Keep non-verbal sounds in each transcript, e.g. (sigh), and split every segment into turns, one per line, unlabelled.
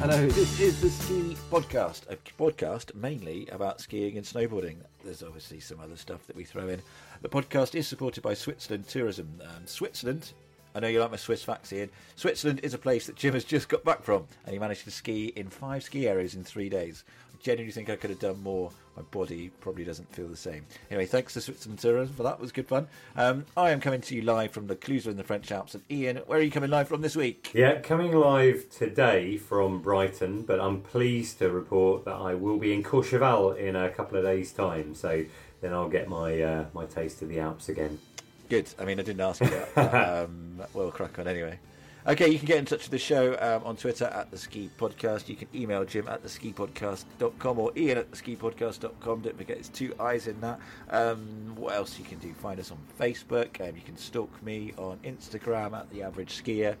Hello, this is the Ski Podcast, a podcast mainly about skiing and snowboarding. There's obviously some other stuff that we throw in. The podcast is supported by Switzerland Tourism. Um, Switzerland, I know you like my Swiss facts, Ian. Switzerland is a place that Jim has just got back from, and he managed to ski in five ski areas in three days. Genuinely think I could have done more. My body probably doesn't feel the same. Anyway, thanks to Switzerland Tourism for that. Was good fun. Um, I am coming to you live from the Clusaz in the French Alps. And Ian, where are you coming live from this week?
Yeah, coming live today from Brighton, but I'm pleased to report that I will be in Courchevel in a couple of days' time. So then I'll get my uh, my taste of the Alps again.
Good. I mean, I didn't ask you that. but, (laughs) um, we'll crack on anyway. Okay, you can get in touch with the show um, on Twitter at the Ski Podcast. You can email Jim at the skipodcast.com or Ian at the skipodcast.com. Don't forget, it's two eyes in that. Um, what else you can do? Find us on Facebook. Um, you can stalk me on Instagram at the Average Skier,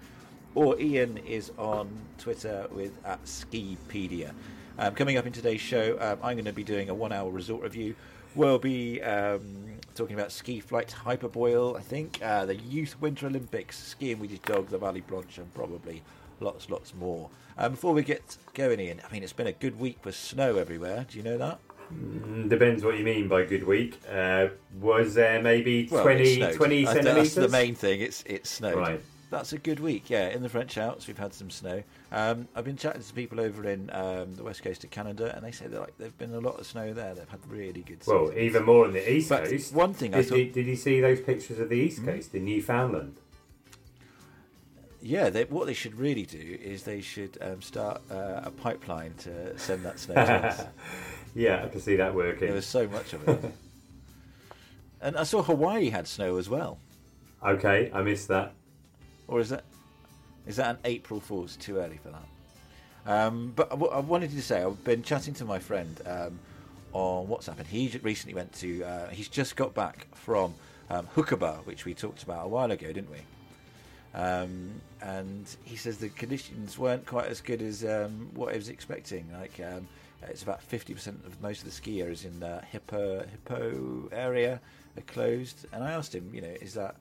or Ian is on Twitter with at Skipedia. Um, coming up in today's show, um, I'm going to be doing a one-hour resort review. We'll be um, talking about ski flight hyperboil, I think, uh, the Youth Winter Olympics, skiing with your dog, the Vallée Blanche, and probably lots, lots more. Um, before we get going, Ian, I mean, it's been a good week for snow everywhere. Do you know that?
Mm, Depends what you mean by good week. Uh, was there maybe
Well,
20,
it
20 centimetres?
That's the main thing. It's it's snowed.
Right.
That's a good week. Yeah, in the French Alps, we've had some snow. Um, I've been chatting to people over in um, the west coast of Canada, and they say that like there've been a lot of snow there. They've had really good. Snow.
Well,
seasons.
even more on the East
But
Coast.
one thing I
Did,
thought- Hmm?
you, did you see those pictures of the East Coast in Newfoundland?
Yeah, they, what they should really do is they should um, start uh, a pipeline to send that snow to us. (laughs)
yeah, I can see that working.
There was so much of it. (laughs) and I saw Hawaii had snow as well.
Okay, I missed that.
Or is that is that an April Fool's? Too early for that. Um, but I wanted to say, I've been chatting to my friend um, on WhatsApp, and he recently went to. Uh, he's just got back from um, Hakuba, which we talked about a while ago, didn't we? Um, and he says the conditions weren't quite as good as um, what he was expecting. Like um, it's about fifty percent of most of the ski areas in the Hippo Hippo area are closed. And I asked him, you know, is that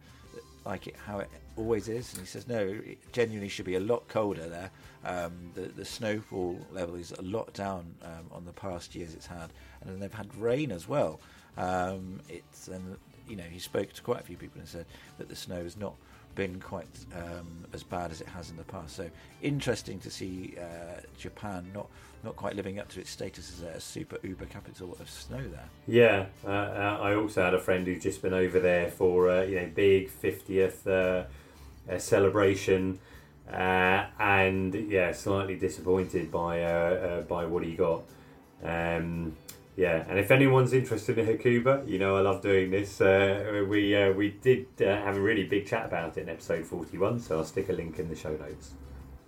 like it how it always is? And he says no, it genuinely should be a lot colder there. Um, the the snowfall level is a lot down um, on the past years it's had, and then they've had rain as well. Um, it's and you know he spoke to quite a few people and said that the snow is not been quite um, as bad as it has in the past. So interesting to see uh, Japan not not quite living up to its status as a super uber capital of snow there.
Yeah, uh, uh, I also had a friend who's just been over there for uh, you know big fiftieth uh, uh, celebration, and yeah, slightly disappointed by by what he got. Um, yeah, and if anyone's interested in Hakuba, you know I love doing this. Uh, we uh, we did uh, have a really big chat about it in episode forty one, so I'll stick a link in the show notes.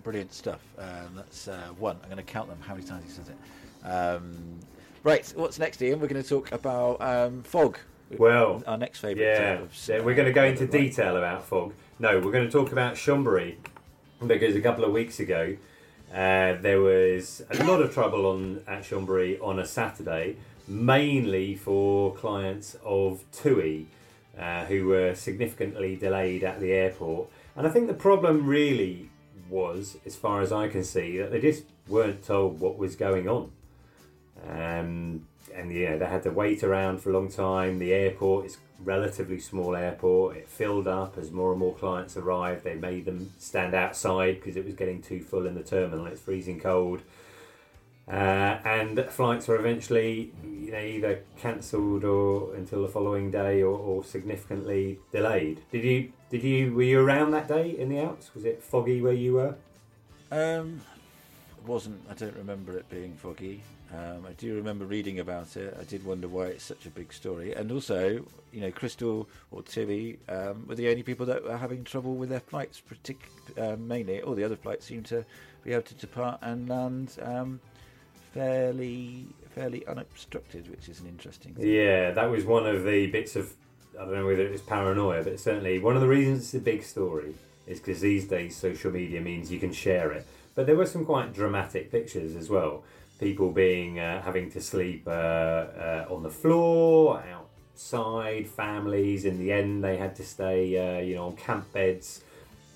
Brilliant stuff. Um, that's uh, one. I'm going to count them how many times he says it. Um, right, what's next, Ian? We're going to talk about um, fog.
Well,
our next favourite.
Yeah, so we're going to go into detail about fog. No, we're going to talk about Chambéry because a couple of weeks ago uh, there was a lot of trouble on at Chambéry on a Saturday, mainly for clients of TUI uh, who were significantly delayed at the airport. And I think the problem really was, as far as I can see, that they just weren't told what was going on. Um, and yeah, they had to wait around for a long time. The airport is relatively small airport. It filled up as more and more clients arrived. They made them stand outside because it was getting too full in the terminal. It's freezing cold. Uh, and flights were eventually you know, either cancelled or until the following day or, or significantly delayed. Did you did you were you around that day in the Alps? Was it foggy where you were?
Um, it wasn't. I don't remember it being foggy. Um, I do remember reading about it. I did wonder why it's such a big story. And also, you know, Crystal or TUI um, were the only people that were having trouble with their flights. Partic- um, mainly, all the other flights seemed to be able to depart and land um, fairly, fairly unobstructed, which is an interesting. Thing.
Yeah, that was one of the bits of I don't know whether it was paranoia, but certainly one of the reasons it's a big story is because these days social media means you can share it. But there were some quite dramatic pictures as well. People being uh, having to sleep uh, uh, on the floor, outside, families. In the end, they had to stay, uh, you know, on camp beds.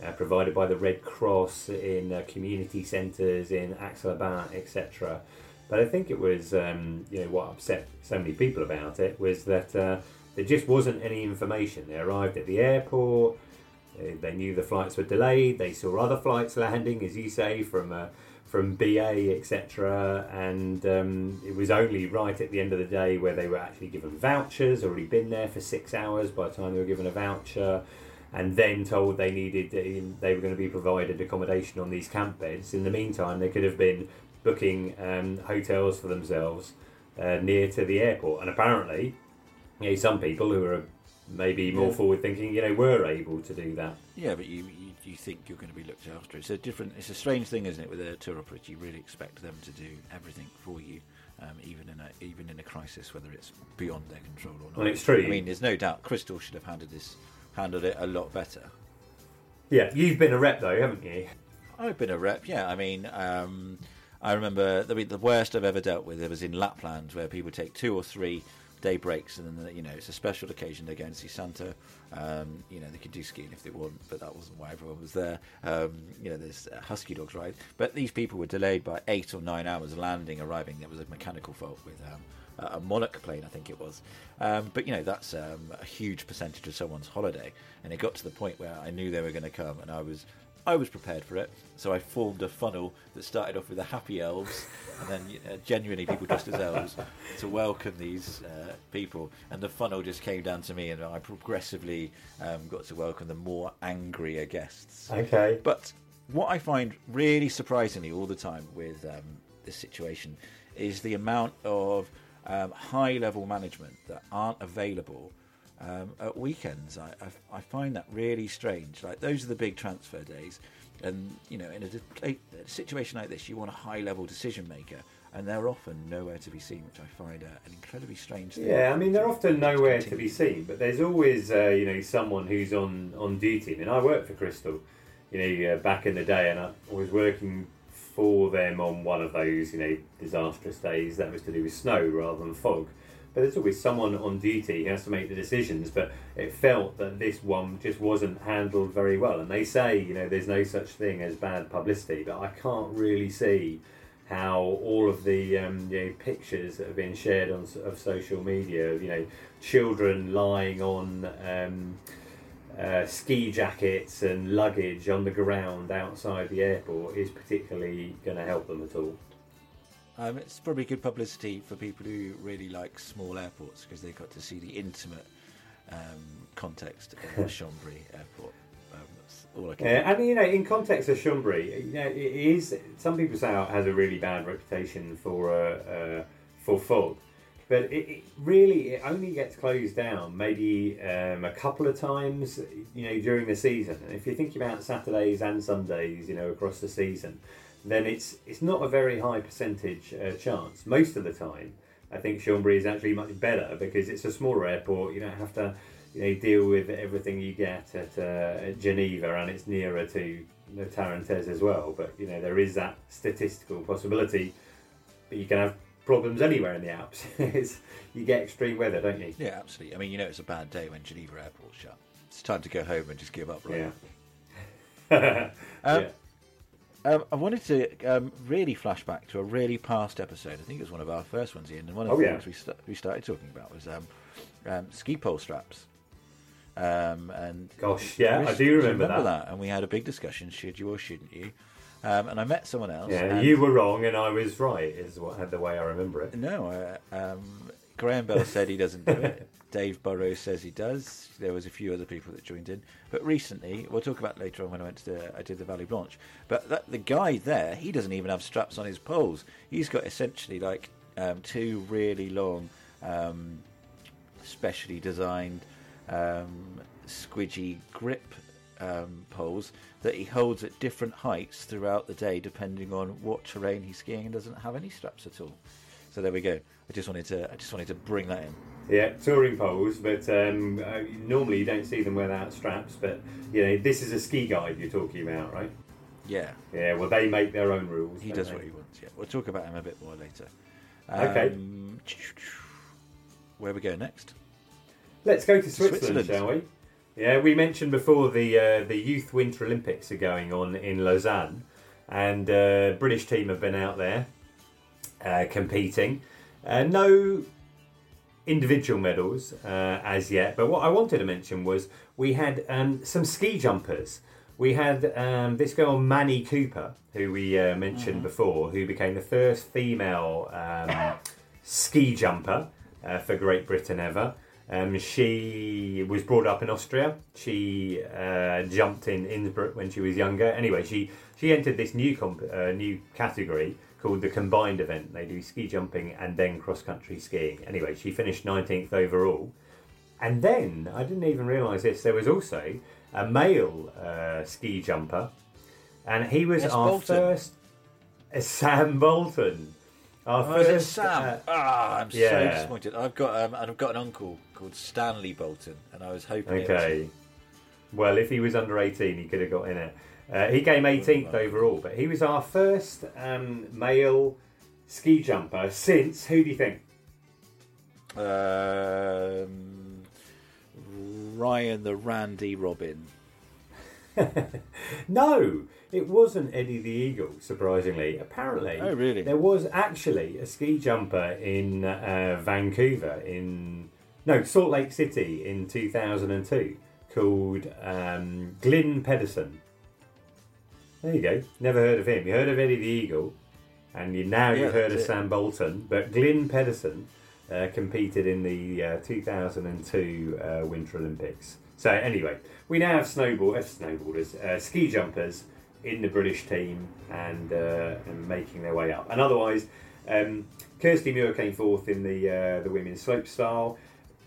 uh, provided by the Red Cross in uh, community centres in Aix-les-Bains, etc. But I think it was, um, you know, what upset so many people about it was that there just wasn't any information. They arrived at the airport, they, they knew the flights were delayed, they saw other flights landing, as you say, from from BA, etc. And um, it was only right at the end of the day where they were actually given vouchers, already been there for six hours by the time they were given a voucher, and then told they needed they were going to be provided accommodation on these camp beds. In the meantime, they could have been booking um, hotels for themselves uh, near to the airport, and apparently, you know, some people who are maybe more
Yeah.
forward thinking, you know, were able to do that.
Yeah, but you, you think you're going to be looked after. It's a different. It's a strange thing, isn't it? With a tour operator, you really expect them to do everything for you, um, even in a even in a crisis, whether it's beyond their control or not.
Well, it's true.
I mean, there's no doubt Crystal should have handled this handled it a lot better.
Yeah, you've been a rep though, haven't you?
I've been a rep, yeah. I mean, um, I remember the, the worst I've ever dealt with. It was in Lapland, where people take two or three day breaks, and then you know it's a special occasion. They're going to see Santa. Um, you know they could do skiing if they want, but that wasn't why everyone was there. Um, you know there's uh, husky dogs ride, but these people were delayed by eight or nine hours landing, arriving. There was a mechanical fault with. Um, a monarch plane, I think it was. Um, but you know, that's um, a huge percentage of someone's holiday, and it got to the point where I knew they were going to come, and I was, I was prepared for it. So I formed a funnel that started off with the happy elves, and then uh, genuinely people dressed as elves (laughs) to welcome these uh, people, and the funnel just came down to me, and I progressively um, got to welcome the more angrier guests.
Okay.
But what I find really surprisingly all the time with um, this situation is the amount of um, high level management that aren't available um, at weekends. I, I, I find that really strange. Like, those are the big transfer days. And, you know, in a, a situation like this, you want a high level decision maker. And they're often nowhere to be seen, which I find uh, an incredibly strange thing.
Yeah, I mean they're often nowhere to be seen, but there's always uh, you know someone who's on on duty. I mean, I worked for Crystal, you know, uh, back in the day, and I was working for them on one of those you know disastrous days that was to do with snow rather than fog. There's always someone on duty who has to make the decisions. But it felt that this one just wasn't handled very well. And they say you know there's no such thing as bad publicity, but I can't really see how all of the um, you know, pictures that have been shared on of social media you know children lying on um, uh, ski jackets and luggage on the ground outside the airport is particularly going to help them at all.
Um, it's probably good publicity for people who really like small airports because they got to see the intimate um, context of the (laughs) Chambéry airport. Um, that's all I can.
Yeah, and you know, in context of Chambéry, you know, it is. Some people say it has a really bad reputation for uh, uh, for fog, but it, it really it only gets closed down maybe um, a couple of times, you know, during the season. And if you're thinking about Saturdays and Sundays, you know, across the season, then it's it's not a very high percentage uh, chance. Most of the time, I think Chambéry is actually much better because it's a smaller airport. You don't have to you know, deal with everything you get at, uh, at Geneva, and it's nearer to you know, Tarentaise as well. But you know, there is that statistical possibility. But you can have problems anywhere in the Alps. (laughs) it's, you get extreme weather, don't you?
Yeah, absolutely. I mean, you know, it's a bad day when Geneva Airport's shut. It's time to go home and just give up, right?
Yeah. (laughs) (laughs)
Um,
yeah.
Um, I wanted to um, really flash back to a really past episode. I think it was one of our first ones, Ian. And one of
Oh,
the
yeah.
things we, st- we started talking about was um, um, ski pole straps. Um, and
Gosh, yeah, I do remember, that.
that. And we had a big discussion: should you or shouldn't you? Um, and I met someone else.
Yeah, you were wrong and I was right. Is what the way I remember it.
No, uh, um, Graham Bell said he doesn't do it. (laughs) Dave Burrows says he does. There was a few other people that joined in, but recently we'll talk about later on when I went to the I did the Vallée Blanche. But that, the guy there, he doesn't even have straps on his poles. He's got essentially like um, two really long, um, specially designed um, squidgy grip um, poles that he holds at different heights throughout the day, depending on what terrain he's skiing, and doesn't have any straps at all. So there we go. I just wanted to I just wanted to bring that in.
Yeah, touring poles, but um, uh, normally you don't see them without straps. But you know, this is a ski guide you're talking about, right?
Yeah,
Yeah, well, they make their own rules.
he does
they?
what he wants. Yeah, we'll talk about him a bit more later.
Okay.
Um, where we go next?
Let's go to Switzerland,
Switzerland.
shall we? Yeah, we mentioned before the uh, the Youth Winter Olympics are going on in Lausanne, and uh, British team have been out there uh, competing. Uh, no individual medals uh, as yet, but what I wanted to mention was we had um, some ski jumpers. We had um, this girl Mani Cooper, who we uh, mentioned before, who became the first female um, ski jumper uh, for Great Britain ever. Um, she was brought up in Austria. She uh, jumped in Innsbruck when she was younger. Anyway, she she entered this new comp- uh, new category called the combined event. They do ski jumping and then cross country skiing. Anyway, she finished 19th overall. And then I didn't even realise this. There was also a male uh, ski jumper, and he was
Yes,
our
Bolton.
first. Uh, Sam Bolton. Our
Oh, is it
first.
Sam?
uh,
ah, I'm so
yeah.
disappointed. I've got um, and I've got an uncle called Stanley Bolton, and I was hoping. it was
Okay. Well, if he was under 18, he could have got in it. Uh, he came 18th overall, but he was our first um, male ski jumper since, who do you think?
Um, Ryan the Randy Robin. (laughs)
No, it wasn't Eddie the Eagle, surprisingly. Apparently,
Oh, really?
there was actually a ski jumper in uh, Vancouver, in no, Salt Lake City in 2002 called um, Glynn Pedersen. There you go. Never heard of him. You heard of Eddie the Eagle, and you now
Yeah,
you've heard of
it.
Sam Bolton. But Glynn Pedersen uh, competed in the uh, 2002 uh, Winter Olympics. So anyway, we now have uh, snowboarders, uh, ski jumpers in the British team and uh, and making their way up. And otherwise, um, Kirsty Muir came fourth in the uh, the women's slope style.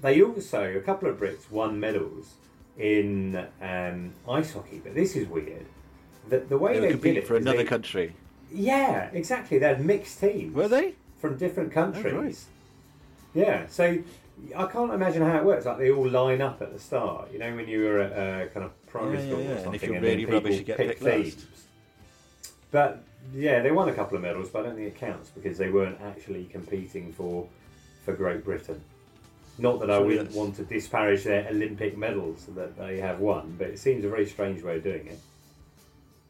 They also a couple of Brits won medals in um, ice hockey, but this is weird. The, the way
They
they, it
for another
they-
country.
Yeah, exactly. They had mixed teams
Were they?
from different countries.
Oh, right.
Yeah, so I can't imagine how it works. Like they all line up at the start. You know, when you were at uh, kind of primary
Yeah, yeah,
school
yeah.
or
And
something,
if you're
then
really rubbish, you get
pick
picked last.
But yeah, they won a couple of medals, but I don't think it counts because they weren't actually competing for for Great Britain. Not that I wouldn't want to disparage their Olympic medals that they have won, but it seems a very strange way of doing it.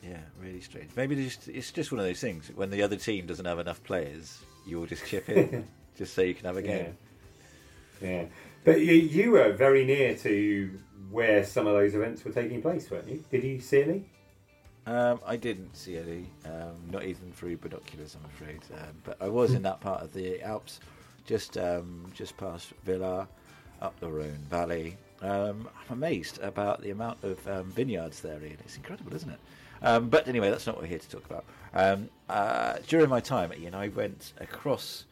Yeah, really strange. Maybe it's just, it's just one of those things. When the other team doesn't have enough players, you will just chip in, (laughs) just so you can have a game.
Yeah. Yeah. But you, you were very near to where some of those events were taking place, weren't you? Did you see any?
Um, I didn't see any, um, not even through binoculars, I'm afraid. Um, but I was in (laughs) that part of the Alps, just um, just past Villars, up the Rhone Valley. Um, I'm amazed about the amount of um, vineyards there, Ian. It's incredible, isn't it? Um, but anyway, that's not what we're here to talk about. Um, uh, during my time at Ian, I went across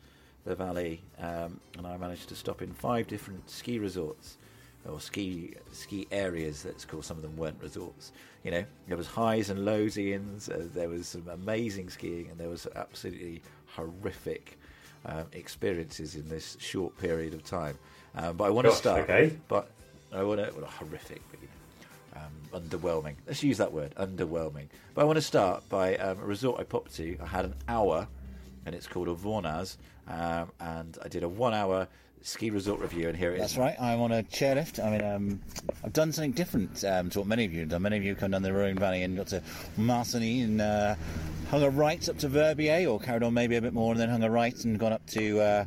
the valley um, and I managed to stop in five different ski resorts or ski ski areas. Let's call some of them weren't resorts. You know, there was highs and lows, Ian's. Uh, there was some amazing skiing, and there was absolutely horrific um, experiences in this short period of time. Um, but I want to start.
okay.
But I want to well, horrific, underwhelming. Let's use that word, underwhelming. But I want to start by um, a resort I popped to. I had an hour, and it's called Avornaz, um, and I did a one-hour ski resort review, and here it is.
That's right. I'm on a chairlift. I mean, um, I've done something different um, to what many of you have done. Many of you have come down the Rhone Valley and got to Martigny and uh, hung a right up to Verbier, or carried on maybe a bit more and then hung a right and gone up to uh,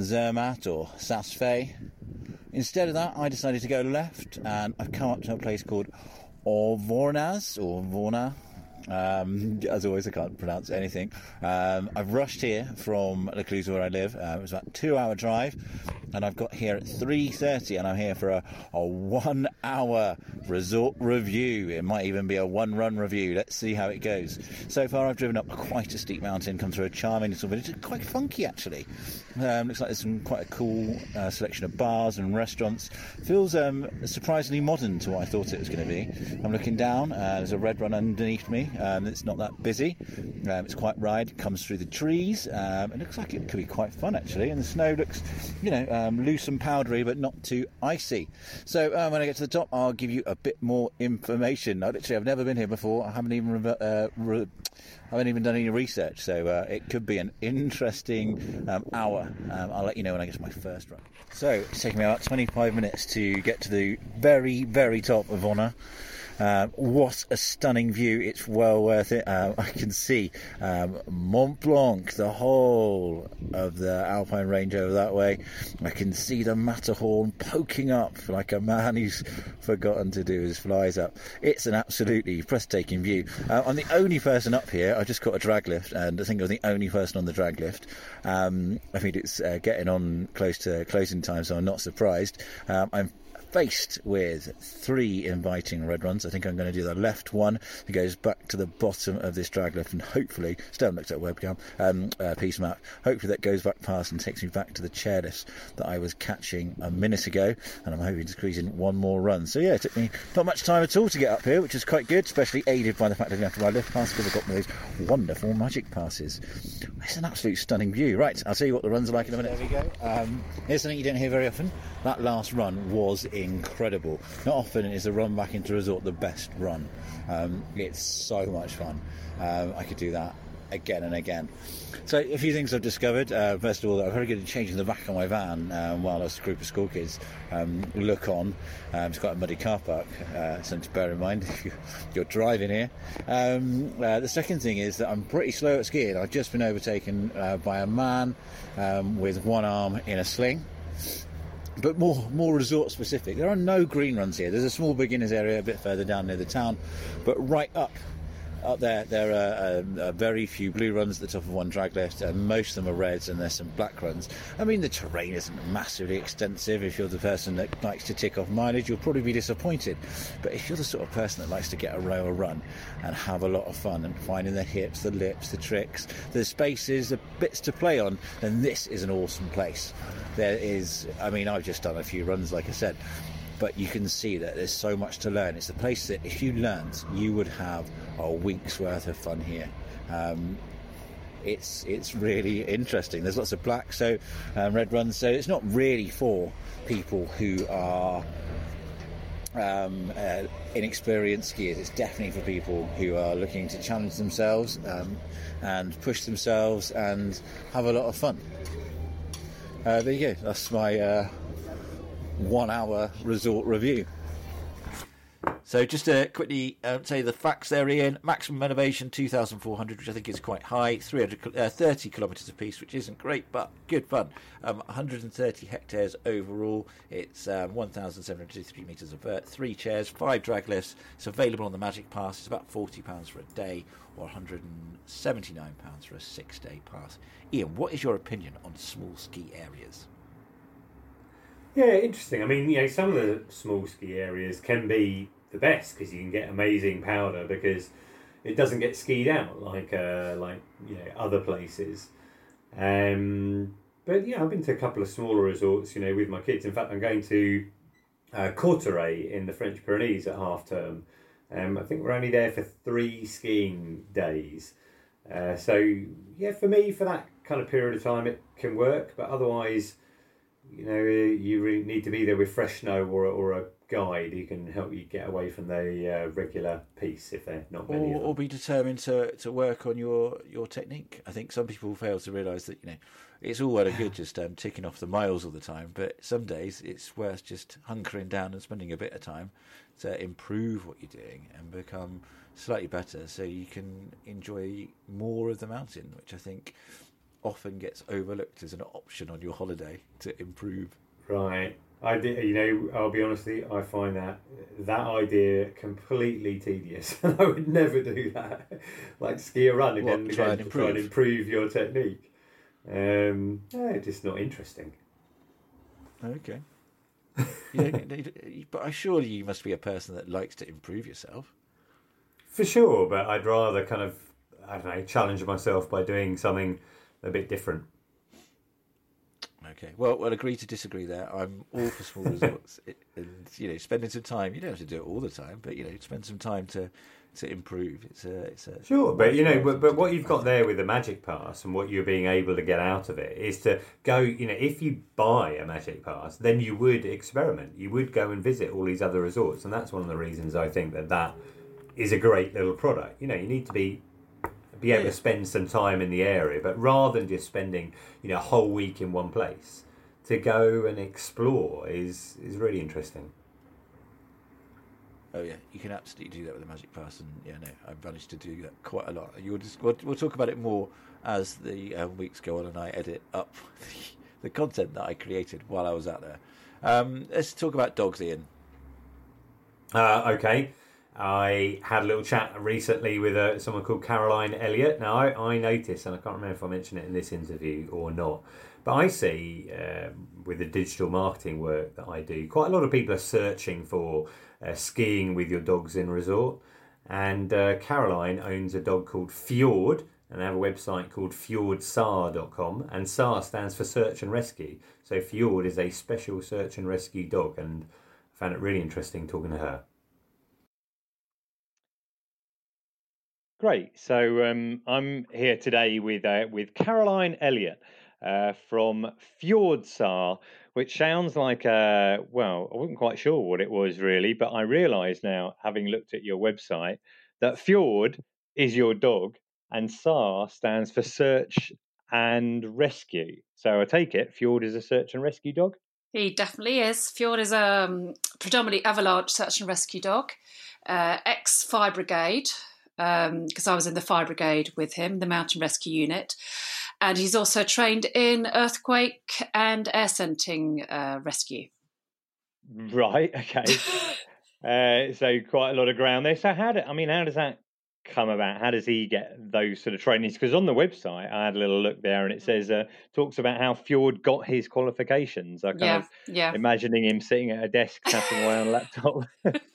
Zermatt or Saas-Fee. Instead of that, I decided to go left, and I've come up to a place called Orvornaz or Vorna. Um, as always, I can't pronounce anything. Um, I've rushed here from Le Cluse, where I live. Uh, it was about a two-hour drive, and I've got here at three thirty, and I'm here for a, a one-hour resort review. It might even be a one-run review. Let's see how it goes. So far, I've driven up quite a steep mountain, come through a charming little village. It's quite funky, actually. Um, looks like there's some quite a cool uh, selection of bars and restaurants. Feels um, surprisingly modern to what I thought it was going to be. I'm looking down. Uh, there's a red run underneath me. Um, it's not that busy. Um, it's quite wide. Comes through the trees. Um, it looks like it could be quite fun actually. And the snow looks, you know, um, loose and powdery, but not too icy. So um, when I get to the top, I'll give you a bit more information. I literally, I've never been here before. I haven't even uh, re- I haven't even done any research, so uh, it could be an interesting um, hour. I'll let you know when I get to my first run. So it's taken me about 25 minutes to get to the very, very top of Honour. Uh, what a stunning view! It's well worth it. Uh, (laughs) I can see um, Mont Blanc, the whole of the Alpine range over that way. I can see the Matterhorn poking up like a man who's (laughs) forgotten to do his flies up. It's an absolutely breathtaking view. Uh, I'm the only person up here. I just got a drag lift, and I think I'm the only person on the drag lift. Um, I think it's uh, getting on close to closing time, so I'm not surprised. Um, I'm faced with three inviting red runs. I think I'm going to do the left one that goes back to the bottom of this drag lift and hopefully, still looked at webcam, um, uh, piste map, hopefully that goes back past and takes me back to the chairlifts that I was catching a minute ago and I'm hoping to squeeze in one more run. So yeah, it took me not much time at all to get up here, which is quite good, especially aided by the fact I didn't have to ride lift pass because I've got one of those wonderful magic passes. It's an absolute stunning view. Right, I'll tell you what the runs are like in a minute. There we go. Um, here's something you don't hear very often. That last run was incredible. Not often is a run back into resort the best run. Um, it's so much fun. Um, I could do that again and again. So a few things I've discovered. Uh, first of all, I'm very good at changing the back of my van um, while a group of school kids um, look on. Um, it's quite a muddy car park, uh, something to bear in mind (laughs) if you're driving here. Um, uh, the second thing is that I'm pretty slow at skiing. I've just been overtaken uh, by a man um, with one arm in a sling but more more resort specific. There are no green runs here. There's a small beginners area a bit further down near the town, but right up up there there are um, very few blue runs at the top of one drag lift, and most of them are reds, and there's some black runs. I mean, the terrain isn't massively extensive. If you're the person that likes to tick off mileage, you'll probably be disappointed. But if you're the sort of person that likes to get a rail run and have a lot of fun and finding the hips, the lips, the tricks, the spaces, the bits to play on, then this is an awesome place. There is, I mean, I've just done a few runs, like I said, but you can see that there's so much to learn. It's a place that if you learned, you would have a week's worth of fun here. Um, it's it's really interesting. There's lots of black, so um, red runs. So it's not really for people who are um, uh, inexperienced skiers. It's definitely for people who are looking to challenge themselves um, and push themselves and have a lot of fun. Uh, there you go. That's my uh, one-hour resort review.
So just to quickly uh, say the facts there, Ian. Maximum elevation 2,400, which I think is quite high. 300, uh, 30 kilometres apiece, which isn't great, but good fun. Um, 130 hectares overall. It's um, 1,753 metres of vert. Three chairs, five drag lifts. It's available on the Magic Pass. It's about £40 for a day or £179 for a six-day pass. Ian, what is your opinion on small ski areas?
Yeah, interesting. I mean, you know, some of the small ski areas can be the best because you can get amazing powder because it doesn't get skied out like uh, like you know other places. Um, but yeah, I've been to a couple of smaller resorts, you know, with my kids. In fact, I'm going to uh, Cauterets in the French Pyrenees at half term. Um, I think we're only there for three skiing days. Uh, so yeah, for me, for that kind of period of time, it can work. But otherwise, you know, you really need to be there with fresh snow or, or a guide who can help you get away from the uh, regular piste if they're not many.
or, or be determined to, to work on your, your technique. I think some people fail to realise that you know it's all well and good just um, ticking off the miles all the time, but some days it's worth just hunkering down and spending a bit of time to improve what you're doing and become slightly better, so you can enjoy more of the mountain, which I think often gets overlooked as an option on your holiday to improve.
Right. I did, you know, I'll be honest with you, I find that that idea completely tedious. (laughs) I would never do that. like ski a run again,
What, try
again
and
to try and
improve?
your technique. Um, yeah, it's just not interesting.
Okay. (laughs) you but I surely you must be a person that likes to improve yourself.
For sure, but I'd rather kind of, I don't know, challenge myself by doing something a bit different.
Okay, well, we'll agree to disagree there. I'm all for small (laughs) resorts, and you know, spending some time. You don't have to do it all the time, but you know, spend some time to to improve. It's a, it's a
Sure, but you know, but, but what you've got there with the Magic Pass and what you're being able to get out of it is to go. You know, if you buy a Magic Pass, then you would experiment. You would go and visit all these other resorts, and that's one of the reasons I think that that is a great little product. You know, you need to be be able
Yeah.
to spend some time in the area, but rather than just spending you know a whole week in one place, to go and explore is is really interesting.
Oh yeah, you can absolutely do that with a Magic Pass, and yeah, no, I've managed to do that quite a lot. You'll just, we'll, we'll talk about it more as the um, weeks go on, and I edit up (laughs) the, the content that I created while I was out there. Um, let's talk about dogs, Ian.
Uh, okay. I had a little chat recently with uh, someone called Caroline Elliott. Now, I, I noticed, and I can't remember if I mentioned it in this interview or not, but I see um, with the digital marketing work that I do, quite a lot of people are searching for uh, skiing with your dogs in resort. And uh, Caroline owns a dog called Fjord, and they have a website called fjordsar.com, and SAR stands for Search and Rescue. So Fjord is a special search and rescue dog, and I found it really interesting talking to her.
Great. So um, I'm here today with uh, with Caroline Elliott uh, from Fjordsar, which sounds like uh, well, I wasn't quite sure what it was really, but I realise now, having looked at your website, that Fjord is your dog, and SAR stands for Search and Rescue. So I take it Fjord is a search and rescue dog.
He definitely is. Fjord is a um, predominantly avalanche search and rescue dog, uh, ex fire brigade, because I was in the fire brigade with him, the mountain rescue unit. And he's also trained in earthquake and air scenting uh, rescue.
Right. Okay. (laughs) uh, so quite a lot of ground there. So how do I mean? How does that come about? How does he get those sort of trainings? Because on the website, I had a little look there, and it says uh, talks about how Fjord got his qualifications. I kind
Yeah,
of
yeah.
imagining him sitting at a desk tapping away on a laptop. (laughs) (laughs)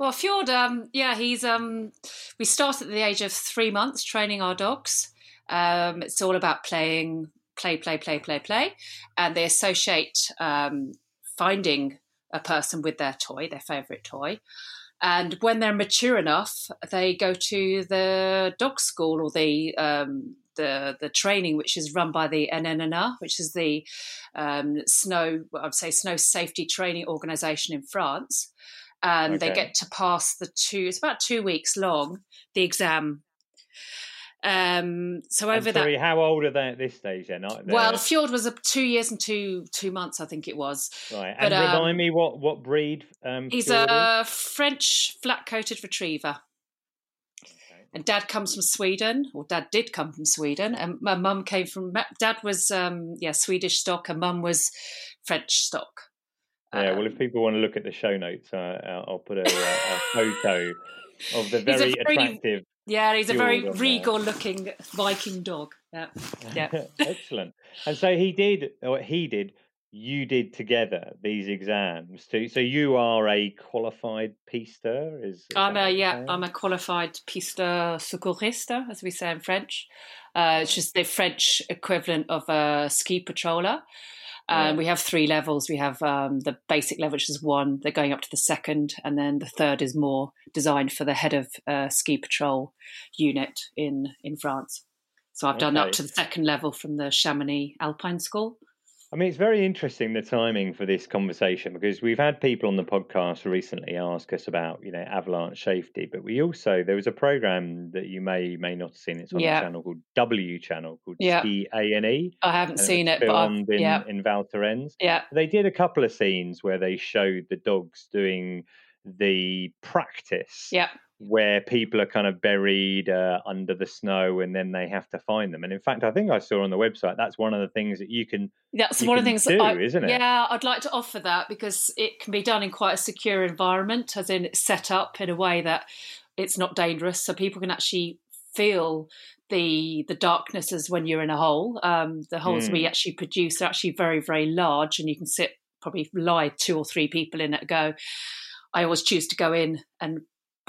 well, Fjord, um, yeah, he's. Um, we start at the age of three months training our dogs. Um, it's all about playing, play, play, play, play, play, and they associate um, finding a person with their toy, their favourite toy. And when they're mature enough, they go to the dog school or the um, the the training, which is run by the NNNR, which is the um, snow, I'd say snow safety training organisation in France. And they get to pass the two. It's about two weeks long. The exam. Um, so over that
how old are they at this stage? Then, Aren't
well, Fjord was a two years and two two months, I think it was.
right.
but,
And
um,
remind me what what breed? Um,
He's
Fjord is?
a French flat-coated retriever,
Okay.
and Dad comes from Sweden, or Dad did come from Sweden, and my mum came from. Dad was um, yeah Swedish stock, and Mum was French stock.
Yeah, well,
Um,
if people want to look at the show notes, uh, I'll put a, a photo of the (laughs) very
very-
attractive.
yeah, he's a very
Fjord on there.
regal-looking Viking dog. Yeah, yeah. (laughs)
Excellent. And so he did, or he did, you did together these exams. To, so you are a qualified pisteur. Is, is
I'm a yeah? I'm a qualified piste secouriste, as we say in French. Uh, it's just the French equivalent of a ski patroller. And
Yeah.
we have three levels. We have um, the basic level, which is one. They're going up to the second, and then the third is more designed for the head of uh, ski patrol unit in in France. So I've done up to the second level from the Chamonix Alpine School.
I mean, it's very interesting the timing for this conversation because we've had people on the podcast recently ask us about, you know, avalanche safety, but we also there was a program that you may may not have seen. It's on
Yeah.
the channel called W Channel called
Yeah.
Ski A and E.
I haven't seen it, but I've,
filmed in
yeah,
in Val Thorens.
yeah,
They did a couple of scenes where they showed the dogs doing the practice
yeah.
Where people are kind of buried uh, under the snow and then they have to find them. And in fact, I think I saw on the website that's one of the things that you can.
That's
you
one of the things
do,
I,
isn't it?
Yeah, I'd like to offer that because it can be done in quite a secure environment, as in it's set up in a way that it's not dangerous, so people can actually feel the the darkness as when you're in a hole. Um, the holes
Hmm.
we actually produce are actually very very large, and you can sit probably lie two or three people in at a go. I always choose to go in and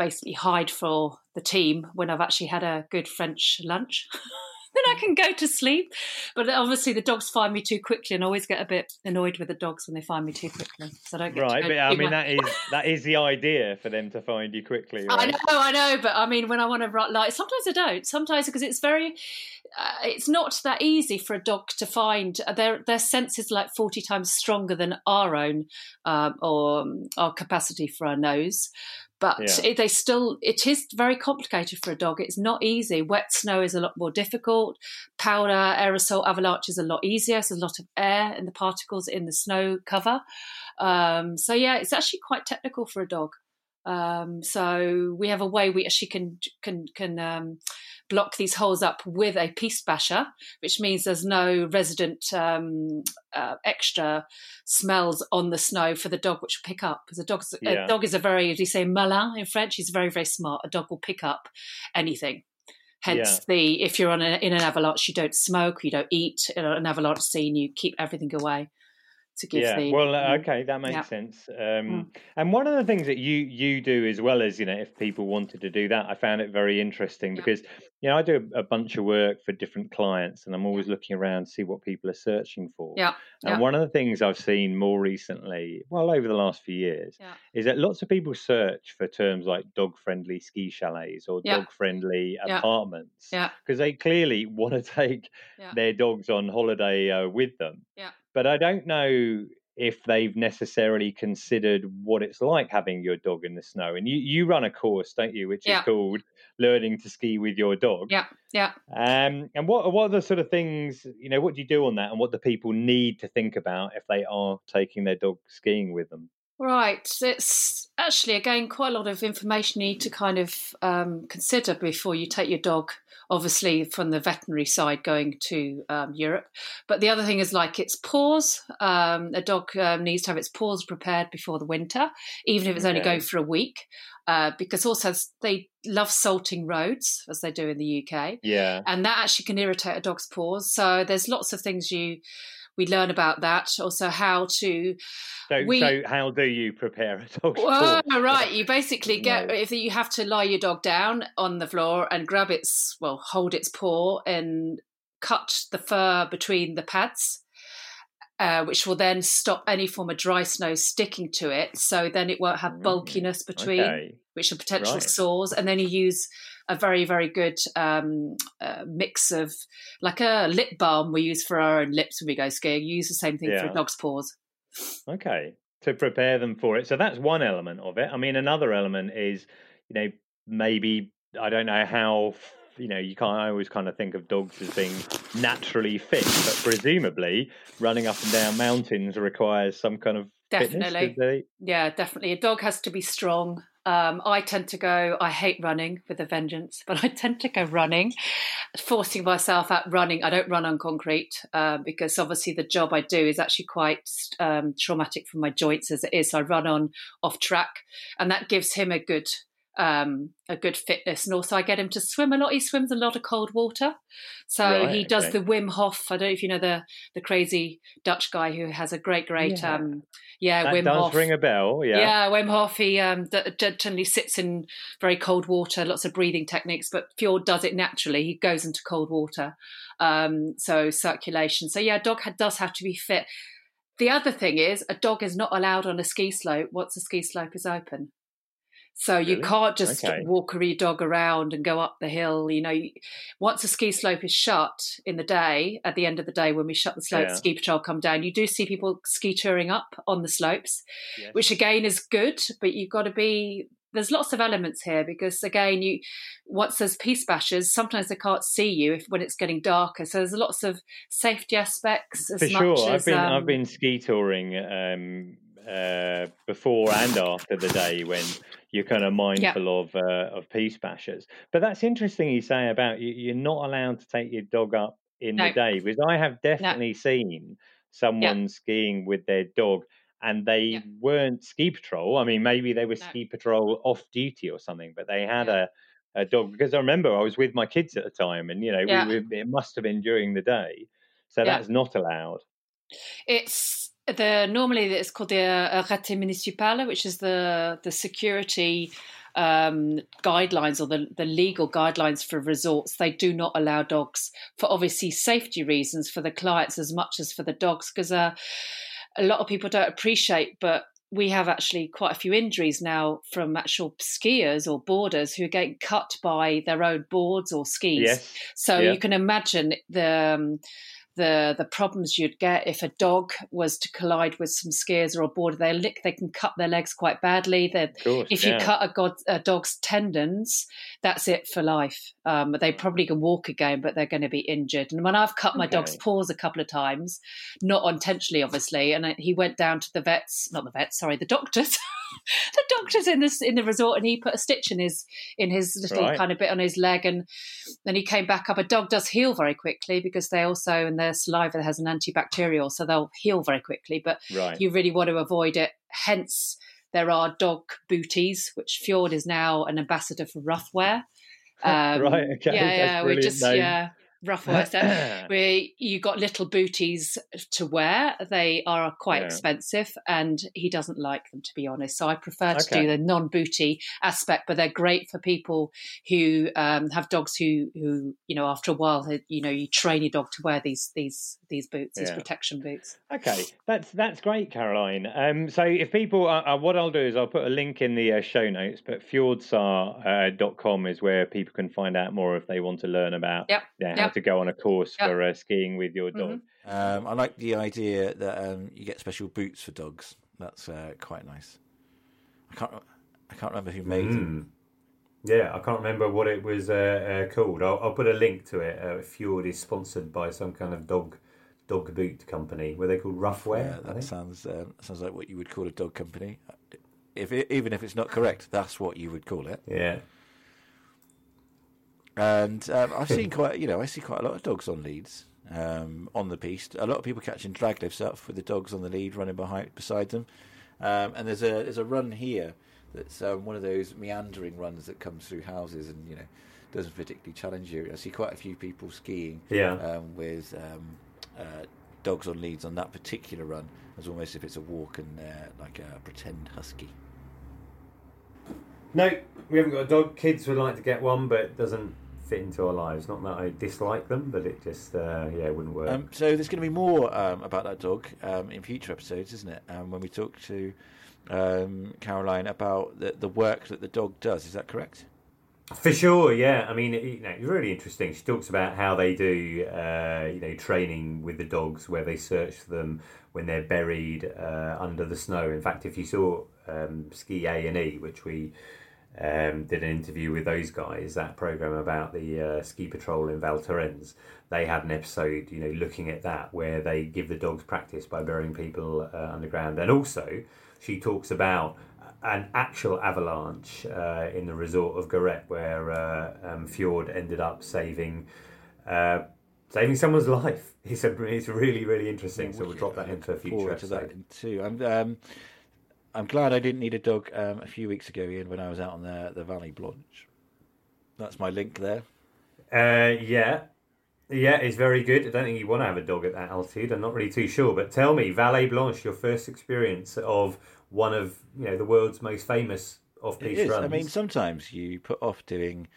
basically hide for the team when I've actually had a good French lunch. (laughs) Then I can go to sleep. But obviously, the dogs find me too quickly, and I always get a bit annoyed with the dogs when they find me too quickly. So I don't get
right. But I mean, that is that is the idea for them to find you quickly. Right?
I know, I know, but I mean, when I want to write, like, sometimes I don't. Sometimes because it's very, uh, it's not that easy for a dog to find. Uh, their their sense is like forty times stronger than our own, um, or um, our capacity for our nose but yeah. it, they still it is very complicated for a dog. It's not easy. Wet snow is a lot more difficult. Powder aerosol avalanche is a lot easier. So there's a lot of air in the particles in the snow cover. Um, so yeah it's actually quite technical for a dog. Um, so we have a way we actually can can can um, block these holes up with a piste basher, which means there's no resident um, uh, extra smells on the snow for the dog, which will pick up. Because a dog, yeah. a dog is a very, as you say, malin in French, he's very, very smart. A dog will pick up anything. Hence, yeah. the if you're on a, in an avalanche, you don't smoke, you don't eat. In an avalanche scene, you keep everything away to give
yeah.
the
well uh, okay that makes yeah. sense um, mm. and one of the things that you you do as well as you know if people wanted to do that i found it very interesting yeah. because you know i do a, a, bunch of work for different clients and i'm always looking around to see what people are searching for
yeah
and one of the things i've seen more recently well over the last few years is that lots of people search for terms like dog friendly ski chalets or dog friendly apartments Yeah. because they clearly (laughs) want to take their dogs on holiday uh, with them
yeah
but I don't know if they've necessarily considered what it's like having your dog in the snow. And you, you run a course, don't you, which yeah. is called Learning to Ski with Your Dog.
Yeah, yeah.
Um, and what what are the sort of things, you know, what do you do on that and what do people need to think about if they are taking their dog skiing with them?
Right. It's actually, again, quite a lot of information you need to kind of um, consider before you take your dog, obviously, from the veterinary side going to um, Europe. But the other thing is like its paws. Um, a dog um, needs to have its paws prepared before the winter, even if it's okay. only going for a week. Uh, because also they love salting roads as they do in the UK.
Yeah.
And that actually can irritate a dog's paws. So there's lots of things you we learn about that. Also, how to.
So,
we,
so how do you prepare a dog?
Well, (laughs) right. You basically (laughs) get no. if you have to lie your dog down on the floor and grab its well, hold its paw and cut the fur between the pads. Uh, which will then stop any form of dry snow sticking to it. So then it won't have mm, bulkiness between, okay. which are potential right. sores. And then you use a very very good um, uh, mix of like a lip balm we use for our own lips when we go skiing. You use the same thing yeah. for dog's paws.
Okay, to prepare them for it. So that's one element of it. I mean, another element is you know maybe I don't know how you know you can't I always kind of think of dogs as being naturally fit but presumably running up and down mountains requires some kind of
definitely yeah definitely a dog has to be strong um, I tend to go, I hate running with a vengeance, but I tend to go running, forcing myself out running. I don't run on concrete uh, because obviously the job I do is actually quite um, traumatic for my joints as it is. So I run on off track, and that gives him a good um, a good fitness. And also, I get him to swim a lot. He swims a lot of cold water, so right, he does okay. the Wim Hof. I don't know if you know the the crazy Dutch guy who has a great, great, yeah, um, yeah
that
Wim
does
Hof.
ring a bell. Yeah,
yeah, Wim Hof. He um, generally sits in very cold water, lots of breathing techniques. But Fjord does it naturally. He goes into cold water, um, so circulation. So yeah, dog does have to be fit. The other thing is, a dog is not allowed on a ski slope once the ski slope is open. So really? you can't just okay. walk your dog around and go up the hill. You know, once a ski slope is shut in the day, at the end of the day when we shut the slope, yeah. ski patrol come down. You do see people ski touring up on the slopes, yes. which again is good, but you've got to be. There's lots of elements here because again, you once there's piste bashers, sometimes they can't see you if when it's getting darker. So there's lots of safety aspects.
For sure, as, I've been um, I've been ski touring. Um, uh, before and after the day when you're kind of mindful yeah. of uh, of piste bashers. But that's interesting you say about you, you're not allowed to take your dog up in no. the day because I have definitely no. seen someone yeah. skiing with their dog and they yeah. weren't ski patrol. I mean, maybe they were no. ski patrol off duty or something, but they had a, a dog because I remember I was with my kids at the time, and you know, we, we, it must have been during the day, so that's not allowed.
It's the normally it's called the uh, arrêté municipal, which is the the security um, guidelines or the, the legal guidelines for resorts, they do not allow dogs for obviously safety reasons for the clients as much as for the dogs because uh, a lot of people don't appreciate, but we have actually quite a few injuries now from actual skiers or boarders who are getting cut by their own boards or skis.
Yes.
So
Yeah.
you can imagine the um, the the problems you'd get if a dog was to collide with some skiers or a boarder. They lick, they can cut their legs quite badly. They
Of course.
if you cut a, god, a dog's tendons, that's it for life. Um, they probably can walk again, but they're going to be injured. And when I've cut my dog's paws a couple of times, not intentionally, obviously, and I, he went down to the vets, not the vets, sorry, the doctors. (laughs) the doctors in this in the resort, and he put a stitch in his in his little
Right.
kind of bit on his leg, and then he came back up. A dog does heal very quickly because they also in their saliva has an antibacterial, so they'll heal very quickly. But
right.
you really want to avoid it. Hence, there are dog booties, which Fjord is now an ambassador for Ruffwear. (laughs) Um,
Right, okay,
Yeah,
that's
yeah. We just
name.
yeah. Ruffwear. (clears throat) So where you got little booties to wear. They are quite
Yeah.
expensive, and he doesn't like them, to be honest. So I prefer to
Okay.
do the non-booty aspect, but they're great for people who um, have dogs who, who you know, after a while, you know, you train your dog to wear these these these boots, these protection boots.
Okay, that's that's great, Caroline. Um, so if people, uh, uh, what I'll do is I'll put a link in the uh, show notes, but fjordsar.com is where people can find out more if they want to learn about
Yep,
yeah,
yep.
To go on a course
Yep.
for uh, skiing with your dog.
Um, I like the idea that um, you get special boots for dogs. That's uh, quite nice. I can't. I can't remember who made them.
Mm. Yeah, I can't remember what it was uh, uh, called. I'll, I'll put a link to it. Uh, Fjord is sponsored by some kind of dog dog boot company. Were they called Ruffwear?
Yeah, that sounds um, sounds like what you would call a dog company. If it, even if it's not correct, that's what you would call it.
Yeah.
And um, I've (laughs) seen quite, you know, I see quite a lot of dogs on leads um, on the piste. A lot of people catching drag lifts up with the dogs on the lead, running behind beside them. Um, and there's a there's a run here that's um, one of those meandering runs that comes through houses and you know doesn't particularly challenge you. I see quite a few people skiing
Yeah.
um, with um, uh, dogs on leads on that particular run, as almost if it's a walk and uh, like a pretend husky.
No, we haven't got a dog. Kids would like to get one, but it doesn't fit into our lives. Not that I dislike them, but it just uh, yeah, wouldn't work.
Um, so there's going to be more um, about that dog um, in future episodes, isn't it? Um, when we talk to um, Caroline about the, the work that the dog does, is that correct?
For sure, yeah. I mean, you know, it's really interesting. She talks about how they do, uh, you know, training with the dogs, where they search them when they're buried uh, under the snow. In fact, if you saw um, Ski A and E, which we um, did an interview with those guys, that program about the uh, ski patrol in Val Thorens, they had an episode, you know, looking at that where they give the dogs practice by burying people uh, underground, and also she talks about an actual avalanche uh, in the resort of Gourette, where uh, um, Fjord ended up saving uh, saving someone's (laughs) life. It's a, it's really really interesting. so we'll drop that into a future
Forward to too. I'm, um, I'm glad I didn't need a dog um, a few weeks ago, Iain, when I was out on the the Vallée Blanche. That's my link there.
Uh, yeah. Yeah, it's very good. I don't think you want to have a dog at that altitude. I'm not really too sure. But tell me, Vallée Blanche, your first experience of one of you know the world's most famous off-piste
is.
runs.
I mean, sometimes you put off doing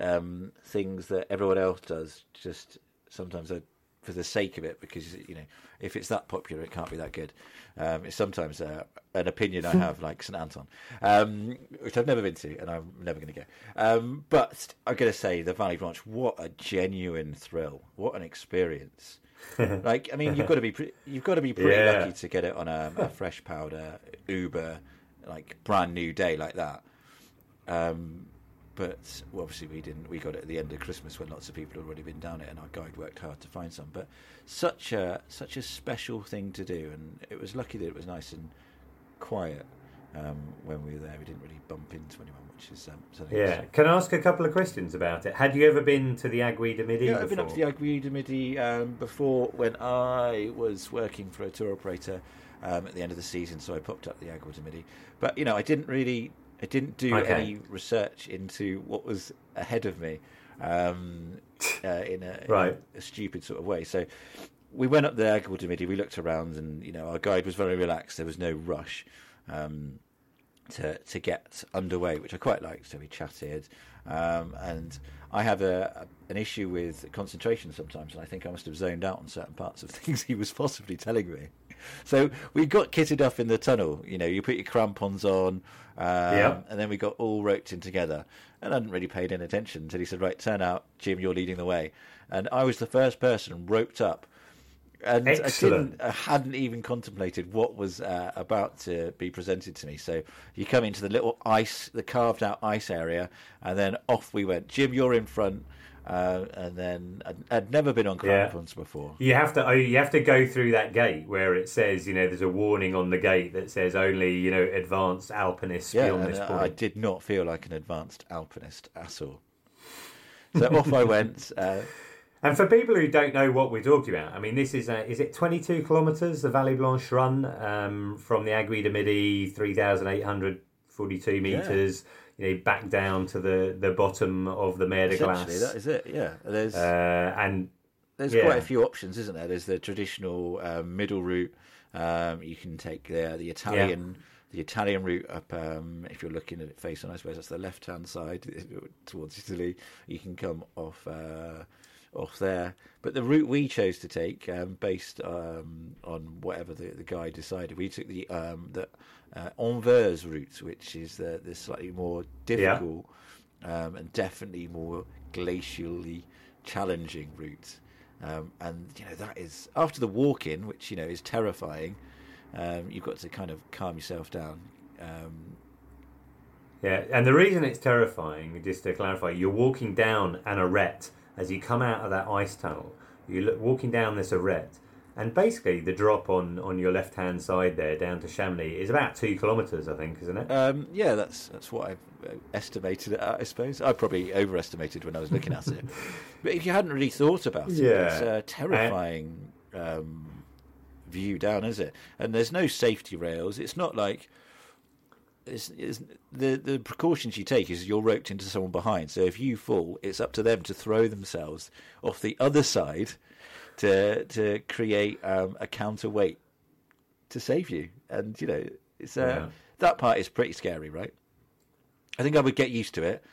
um, things that everyone else does, just sometimes uh, for the sake of it, because you know, if it's that popular, it can't be that good. Um, it's sometimes uh, an opinion I have, like St Anton, um, which I've never been to, and I'm never going to go. Um, but I'm going to say the Vallée Blanche. What a genuine thrill! What an experience! (laughs) like, I mean, you've got to be pre- you've got to be pretty
Yeah.
lucky to get it on a, a fresh powder Uber, like brand new day like that. Um, but well, obviously we didn't. We got it at the end of Christmas when lots of people had already been down it, and our guide worked hard to find some. But such a such a special thing to do, and it was lucky that it was nice and quiet um, when we were there. We didn't really bump into anyone, which is um, something.
yeah.
else.
Can I ask a couple of questions about it? Had you ever been to the Aiguille de Midi
Yeah. I've been up to the Aiguille de Midi um, before when I was working for a tour operator um, at the end of the season, so I popped up the Aiguille de Midi. But you know, I didn't really, I didn't do
Okay.
any research into what was ahead of me um, uh, in, a, in a stupid sort of way. So we went up the Aiguille de Midi, we looked around, and you know, our guide was very relaxed. There was no rush. Um, to to get underway, which I quite liked. So we chatted, um, and I have a, a, an issue with concentration sometimes, and I think I must have zoned out on certain parts of (laughs) things he was possibly telling me. (laughs) So we got kitted up in the tunnel. You know, you put your crampons on, um,
Yeah.
and then we got all roped in together. And I hadn't really paid any attention until he said, "Right, turn out, Jim. You're leading the way." And I was the first person roped up and I,
Excellent.
didn't, I hadn't even contemplated what was uh, about to be presented to me. So you come into the little ice, the carved out ice area, and then off we went. Jim, you're in front, uh, and then I'd, I'd never been on
Yeah.
crampons before.
You have to oh, you have to go through that gate where it says you know there's a warning on the gate that says only you know advanced alpinists
Yeah,
beyond this point.
I did not feel like an advanced alpinist at all. So off I went. (laughs) Uh,
And for people who don't know what we're talking about, I mean, this is a, is it 22 kilometres, the Vallée Blanche run um, from the Aiguille de Midi, 3,842 metres, you know, back down to the, the bottom of the Mer de Glace.
is it. Yeah, there's
Uh, and
There's
Yeah.
quite a few options, isn't there? There's the traditional um, middle route. Um, you can take the the Italian the Italian route up. Um, if you're looking at it face on, I suppose that's the left hand side (laughs) towards Italy. You can come off uh, off there. But the route we chose to take, um, based um, on whatever the, the guy decided, we took the um, the uh, Envers route, which is the, the slightly more difficult um, and definitely more glacially challenging route. Um, and you know that is after the walk-in, which you know is terrifying. Um, you've got to kind of calm yourself down. Um,
Yeah, and the reason it's terrifying, just to clarify, you're walking down an arête as you come out of that ice tunnel. You're walking down this arête, and basically the drop on, on your left hand side there down to Chamonix is about two kilometres, I think, isn't it?
um, yeah, that's that's what I've uh, estimated it at. I suppose I probably overestimated when I was looking at it. (laughs) But if you hadn't really thought about it,
Yeah.
it's a terrifying um, view down, is it? And there's no safety rails. It's not like it's, it's, the the precautions you take is you're roped into someone behind. So if you fall, it's up to them to throw themselves off the other side to to create um, a counterweight to save you. And you know, it's uh,
Yeah.
that part is pretty scary, right? I think I would get used to it.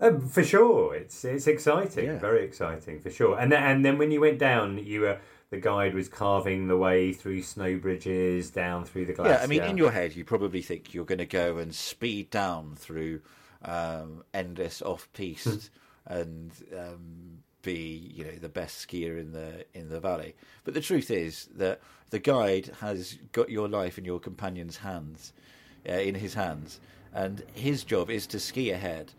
Um, for sure, it's it's exciting,
Yeah.
very exciting for sure. And then, and then when you went down, you were the guide was carving the way through snow bridges down through the glacier.
Yeah, I mean, in your head, you probably think you're going to go and speed down through um, endless off-piste and um, be, you know, the best skier in the in the valley. But the truth is that the guide has got your life in your companion's hands, uh, in his hands, and his job is to ski ahead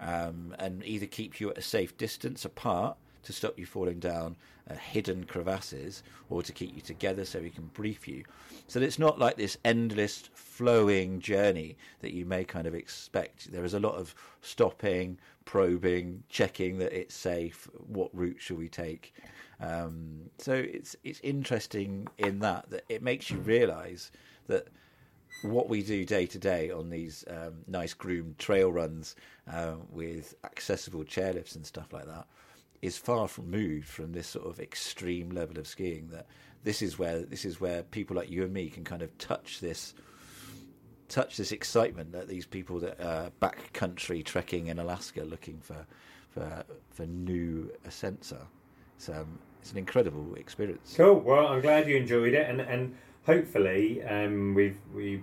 um, and either keep you at a safe distance apart to stop you falling down uh, hidden crevasses or to keep you together so he can brief you. So it's not like this endless flowing journey that you may kind of expect. There is a lot of stopping, probing, checking that it's safe. What route should we take? Um, so it's it's interesting in that that it makes you realise that what we do day to day on these um, nice groomed trail runs uh, with accessible chairlifts and stuff like that is far removed from this sort of extreme level of skiing. That this is where this is where people like you and me can kind of touch this touch this excitement that these people that are backcountry trekking in Alaska looking for for for new ascents are. It's um, it's an incredible experience.
Cool. Well, I'm glad you enjoyed it, and and hopefully, um, we've we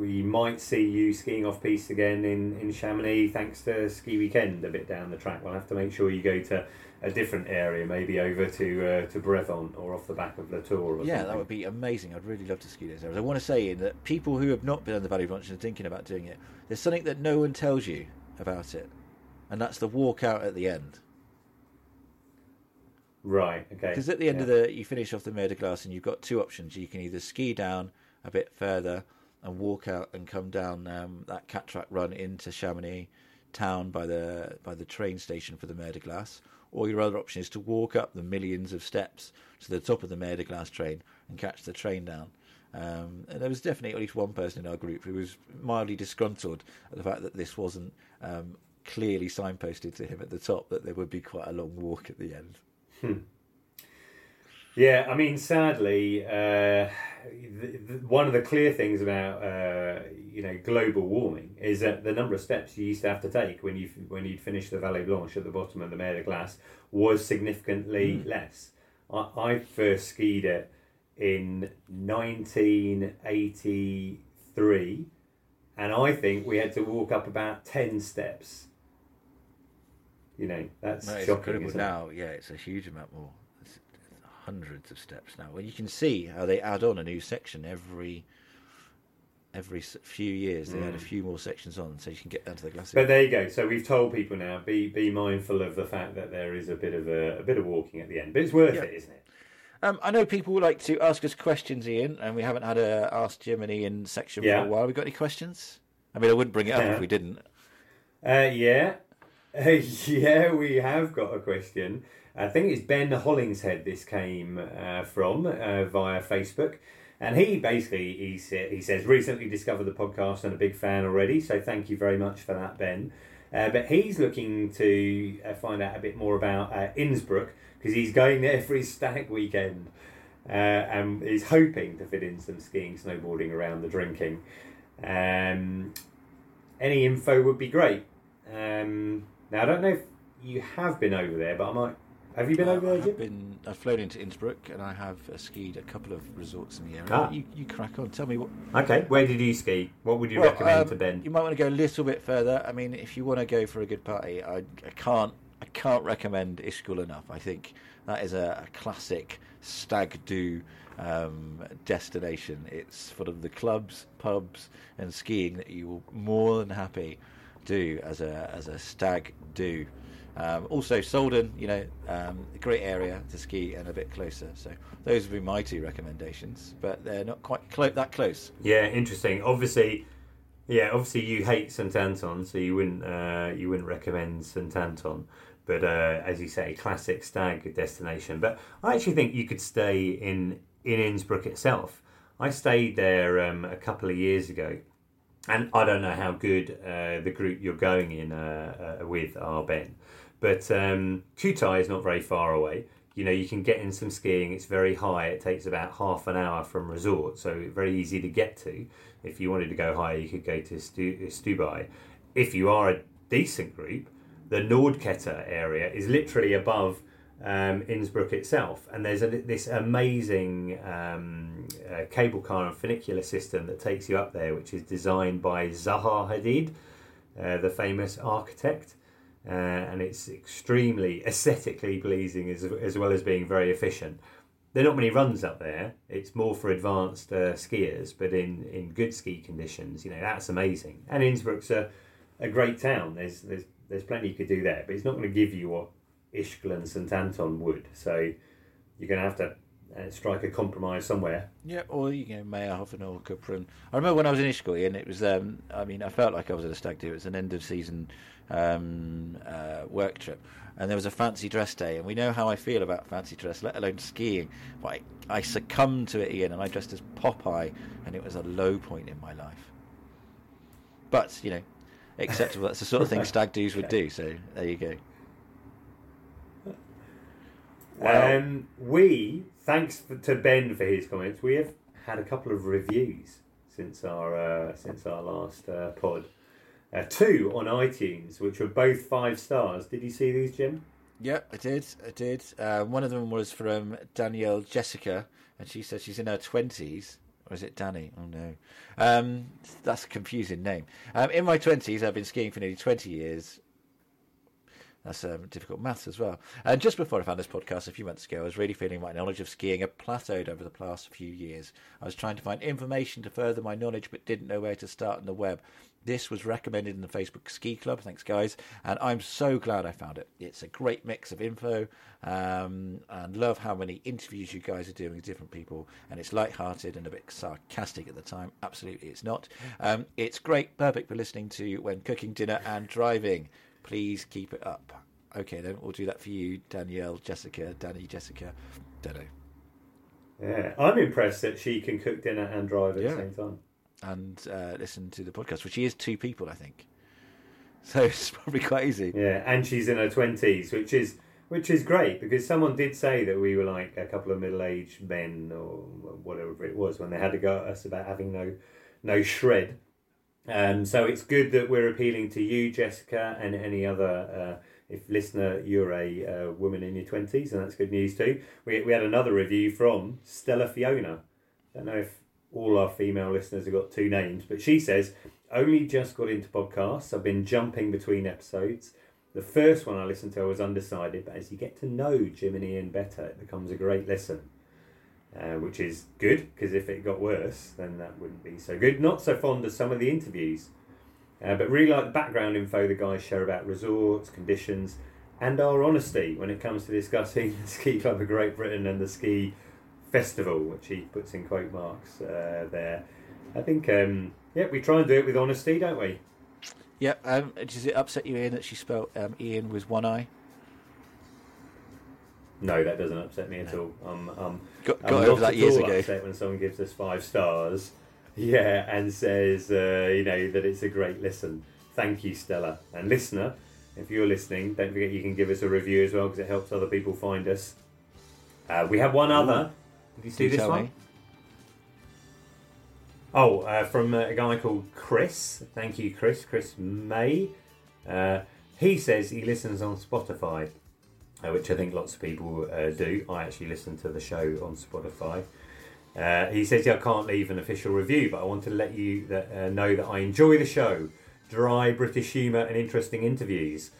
we might see you skiing off piste again in in Chamonix, thanks to Ski Weekend a bit down the track. We'll have to make sure you go to a different area, maybe over to uh, to Brethon or off the back of La Tour. Or
Yeah,
something.
that would be amazing. I'd really love to ski those areas. I want to say that people who have not been on the Vallée Blanche and are thinking about doing it, there's something that no one tells you about it, and that's the walk out at the end.
right. Okay.
Because at the end
Yeah.
of the, you finish off the Mer de Glace, and you've got two options. You can either ski down a bit further and walk out and come down um, that cataract run into Chamonix town by the by the train station for the Mer de Glace, or your other option is to walk up the millions of steps to the top of the Mer de Glace train and catch the train down. Um, and there was definitely at least one person in our group who was mildly disgruntled at the fact that this wasn't um, clearly signposted to him at the top that there would be quite a long walk at the end.
Yeah, I mean, sadly, uh, one of the clear things about uh, you know global warming is that the number of steps you used to have to take when you when you'd finished the Vallée Blanche at the bottom of the Mer de Glace was significantly less. I, I first skied it in 1983, and I think we had to walk up about 10 steps. You know, that's
No,
shocking.
incredible now. Yeah, it's a huge amount more. Hundreds of steps now. Well, you can see how they add on a new section every every few years. They add a few more sections on, so you can get down to the glacier.
But there you go. So we've told people now be be mindful of the fact that there is a bit of a, a bit of walking at the end, but it's worth
Yeah.
it, isn't it?
Um, I know people like to ask us questions, Iain, and we haven't had a Ask Jim and Iain section
Yeah.
for a while. We got any questions? I mean, I wouldn't bring it up
Yeah.
if we didn't.
Uh, yeah, uh, (laughs) yeah, we have got a question. I think it's Ben Hollingshead. This came uh, from uh, via Facebook, and he basically he he says recently discovered the podcast and a big fan already. So thank you very much for that, Ben. Uh, but he's looking to uh, find out a bit more about uh, Innsbruck because he's going there for his stag weekend. Uh, and is hoping to fit in some skiing, snowboarding around the drinking. Um, any info would be great. Um, now I don't know if you have been over there, but I might. Have you been
Uh,
over there,
have been. I've flown into Innsbruck, and I have uh, skied a couple of resorts in the area.
Ah.
You, you crack on. Tell me what.
Okay, where did you ski? What would you
Well,
recommend
um,
to Ben?
You might want to go a little bit further. I mean, if you want to go for a good party, I, I can't I can't recommend Ischgl enough. I think that is a, a classic stag do um, destination. It's sort of the clubs, pubs, and skiing that you will more than happy do as a as a stag do. Um, also, Solden, you know, um, great area to ski and a bit closer. So those would be my two recommendations, but they're not quite clo- that close.
Yeah, interesting. Obviously, yeah, obviously you hate St Anton, so you wouldn't uh, you wouldn't recommend St Anton. But uh, as you say, classic stag destination. But I actually think you could stay in in Innsbruck itself. I stayed there um, a couple of years ago, and I don't know how good uh, the group you're going in uh, uh, with are, Ben. But um, Kuhtai is not very far away. You know, you can get in some skiing. It's very high. It takes about half an hour from resort, so very easy to get to. If you wanted to go higher, you could go to Stu- Stubai. If you are a decent group, the Nordkette area is literally above um, Innsbruck itself, and there's a, this amazing um, uh, cable car and funicular system that takes you up there, which is designed by Zaha Hadid, uh, the famous architect, uh, and it's extremely aesthetically pleasing as, as well as being very efficient. There are not many runs up there. It's more for advanced uh, skiers, but in, in good ski conditions, you know that's amazing. And Innsbruck's a, a great town. There's there's there's plenty you could do there, but it's not going to give you what Ischgl and St Anton would. So you're going to have to uh, strike a compromise somewhere.
Yeah, or you know, Mayrhofen or Kaprun. I remember when I was in Ischgl, and it was. Um, I mean, I felt like I was at a stag do. It was an end of season um, uh, work trip, and there was a fancy dress day. And we know how I feel about fancy dress, let alone skiing. But I, I succumbed to it, Iain, and I dressed as Popeye, and it was a low point in my life. But you know, acceptable. That's the sort of thing (laughs) stag do's would do. So there you go. Wow.
Um, we, thanks for, to Ben for his comments, we have had a couple of reviews since our uh, since our last uh, pod. Uh, two on iTunes, which were both five stars. Did you see these, Jim?
Yeah, I did. I did. Uh, one of them was from Danielle Jessica, and she said she's in her twenties. Or is it Danny? Oh no, um, that's a confusing name. Um, in my twenties, I've been skiing for nearly twenty years. That's um, difficult maths as well. And just before I found this podcast a few months ago, I was really feeling my knowledge of skiing had plateaued over the past few years. I was trying to find information to further my knowledge, but didn't know where to start on the web. This was recommended in the Facebook Ski Club. Thanks, guys. And I'm so glad I found it. It's a great mix of info um, and love how many interviews you guys are doing with different people. And it's light-hearted and a bit sarcastic at the time. Absolutely, it's not. Um, it's great, perfect for listening to when cooking dinner and driving. Please keep it up. Okay, then we'll do that for you, Danielle, Jessica, Danny, Jessica. Don't know.
Yeah, I'm impressed that she can cook dinner and drive at
Yeah.
the same time.
And uh, listen to the podcast, which is two people, I think. (laughs) So it's probably quite easy.
Yeah, and she's in her twenties, which is which is great because someone did say that we were like a couple of middle-aged men or whatever it was when they had to go at us about having no no shred. Um, so it's good that we're appealing to you, Jessica, and any other. Uh, if listener, you're a uh, woman in your twenties, and that's good news too. We we had another review from Stella Fiona. I Don't know if all our female listeners have got two names, but she says only just got into podcasts. I've been jumping between episodes. The first one I listened to, I was undecided, but as you get to know Jim and Ian better, it becomes a great listen, uh, which is good because if it got worse, then that wouldn't be so good. Not so fond of some of the interviews, uh, but really like the background info the guys share about resorts, conditions, and our honesty when it comes to discussing (laughs) the Ski Club of Great Britain and the ski festival, which he puts in quote marks uh, there. I think, um, yeah, we try and do it with honesty, don't we?
Yeah. Um, does it upset you, Iain, that she spelt um, Ian with one eye?
No, that doesn't upset me at all. I'm, I'm,
Got,
I'm not
over that
at
years
all
ago.
upset when someone gives us five stars, yeah, and says, uh, you know, that it's a great listen. Thank you, Stella. And listener, if you're listening, don't forget you can give us a review as well because it helps other people find us. Uh, we have one other. Did you see this
tell
one?
me.
Oh, uh, from uh, a guy called Chris. Thank you, Chris. Chris Meigh. Uh, he says he listens on Spotify, uh, which I think lots of people uh, do. I actually listen to the show on Spotify. Uh, he says, yeah, I can't leave an official review, but I want to let you that, uh, know that I enjoy the show. Dry British humour and interesting interviews.